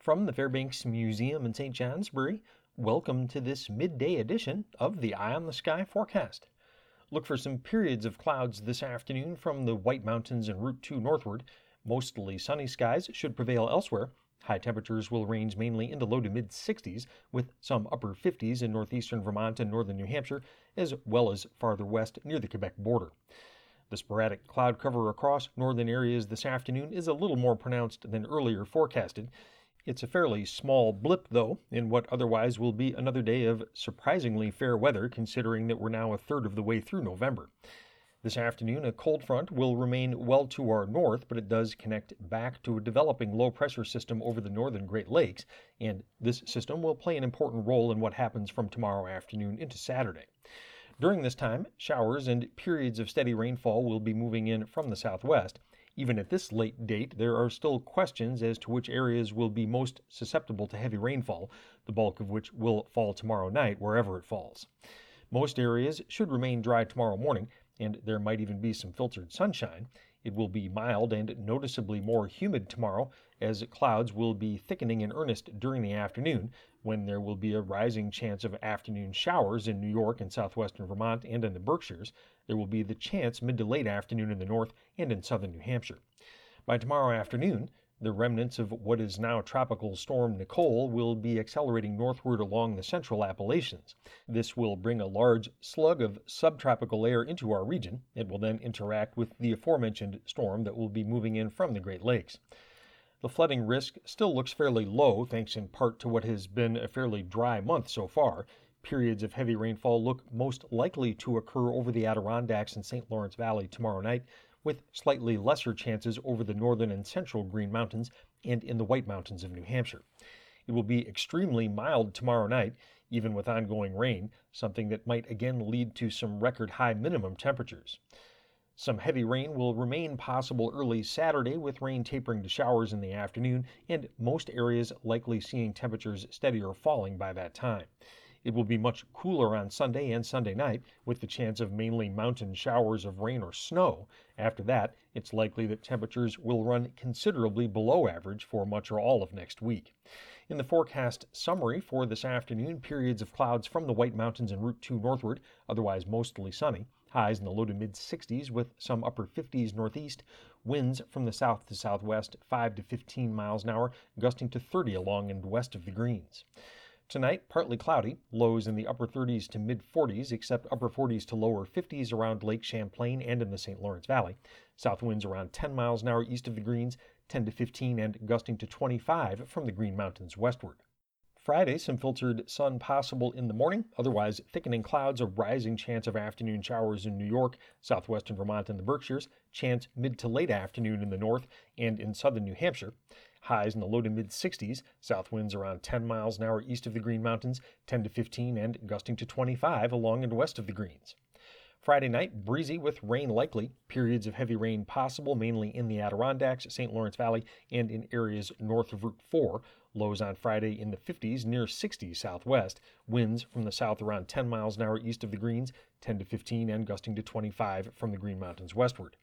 From the Fairbanks Museum in St. Johnsbury, welcome to this midday edition of the Eye on the Sky forecast. Look for some periods of clouds this afternoon from the White Mountains and Route 2 northward. Mostly sunny skies should prevail elsewhere. High temperatures will range mainly in the low to mid 60s, with some upper 50s in northeastern Vermont and northern New Hampshire, as well as farther west near the Quebec border. The sporadic cloud cover across northern areas this afternoon is a little more pronounced than earlier forecasted. It's a fairly small blip, though, in what otherwise will be another day of surprisingly fair weather, considering that we're now a third of the way through November. This afternoon, a cold front will remain well to our north, but it does connect back to a developing low pressure system over the northern Great Lakes, and this system will play an important role in what happens from tomorrow afternoon into Saturday. During this time, showers and periods of steady rainfall will be moving in from the southwest. Even at this late date, there are still questions as to which areas will be most susceptible to heavy rainfall, the bulk of which will fall tomorrow night wherever it falls. Most areas should remain dry tomorrow morning, and there might even be some filtered sunshine. It will be mild and noticeably more humid tomorrow, as clouds will be thickening in earnest during the afternoon, when there will be a rising chance of afternoon showers in New York and southwestern Vermont and in the Berkshires. There will be the chance mid to late afternoon in the north and in southern New Hampshire. By tomorrow afternoon, the remnants of what is now Tropical Storm Nicole will be accelerating northward along the central Appalachians. This will bring a large slug of subtropical air into our region. It will then interact with the aforementioned storm that will be moving in from the Great Lakes. The flooding risk still looks fairly low, thanks in part to what has been a fairly dry month so far. Periods of heavy rainfall look most likely to occur over the Adirondacks and St. Lawrence Valley tomorrow night, with slightly lesser chances over the northern and central Green Mountains and in the White Mountains of New Hampshire. It will be extremely mild tomorrow night, even with ongoing rain, something that might again lead to some record high minimum temperatures. Some heavy rain will remain possible early Saturday, with rain tapering to showers in the afternoon, and most areas likely seeing temperatures steady or falling by that time. It will be much cooler on Sunday and Sunday night, with the chance of mainly mountain showers of rain or snow. After that, it's likely that temperatures will run considerably below average for much or all of next week. In the forecast summary for this afternoon, periods of clouds from the White Mountains and Route 2 northward, otherwise mostly sunny. Highs in the low to mid 60s with some upper 50s northeast. Winds from the south to southwest 5 to 15 miles an hour, gusting to 30 along and west of the Greens. Tonight, partly cloudy, lows in the upper 30s to mid 40s, except upper 40s to lower 50s around Lake Champlain and in the St. Lawrence Valley. South winds around 10 miles an hour east of the Greens, 10 to 15 and gusting to 25 from the Green Mountains westward. Friday, some filtered sun possible in the morning. Otherwise, thickening clouds, a rising chance of afternoon showers in New York, southwestern Vermont, and the Berkshires. Chance mid to late afternoon in the north and in southern New Hampshire. Highs in the low to mid 60s. South winds around 10 miles an hour east of the Green Mountains, 10 to 15 and gusting to 25 along and west of the Greens. Friday night, breezy with rain likely. Periods of heavy rain possible, mainly in the Adirondacks, St. Lawrence Valley, and in areas north of Route 4. Lows on Friday in the 50s, near 60 southwest. Winds from the south around 10 miles an hour east of the Greens, 10 to 15 and gusting to 25 from the Green Mountains westward.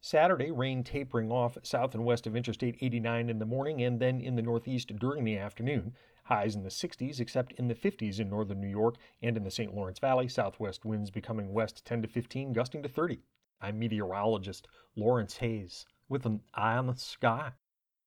Saturday, rain tapering off south and west of Interstate 89 in the morning and then in the northeast during the afternoon. Highs in the 60s, except in the 50s in northern New York and in the St. Lawrence Valley. Southwest winds becoming west 10 to 15, gusting to 30. I'm meteorologist Lawrence Hayes with an eye on the sky.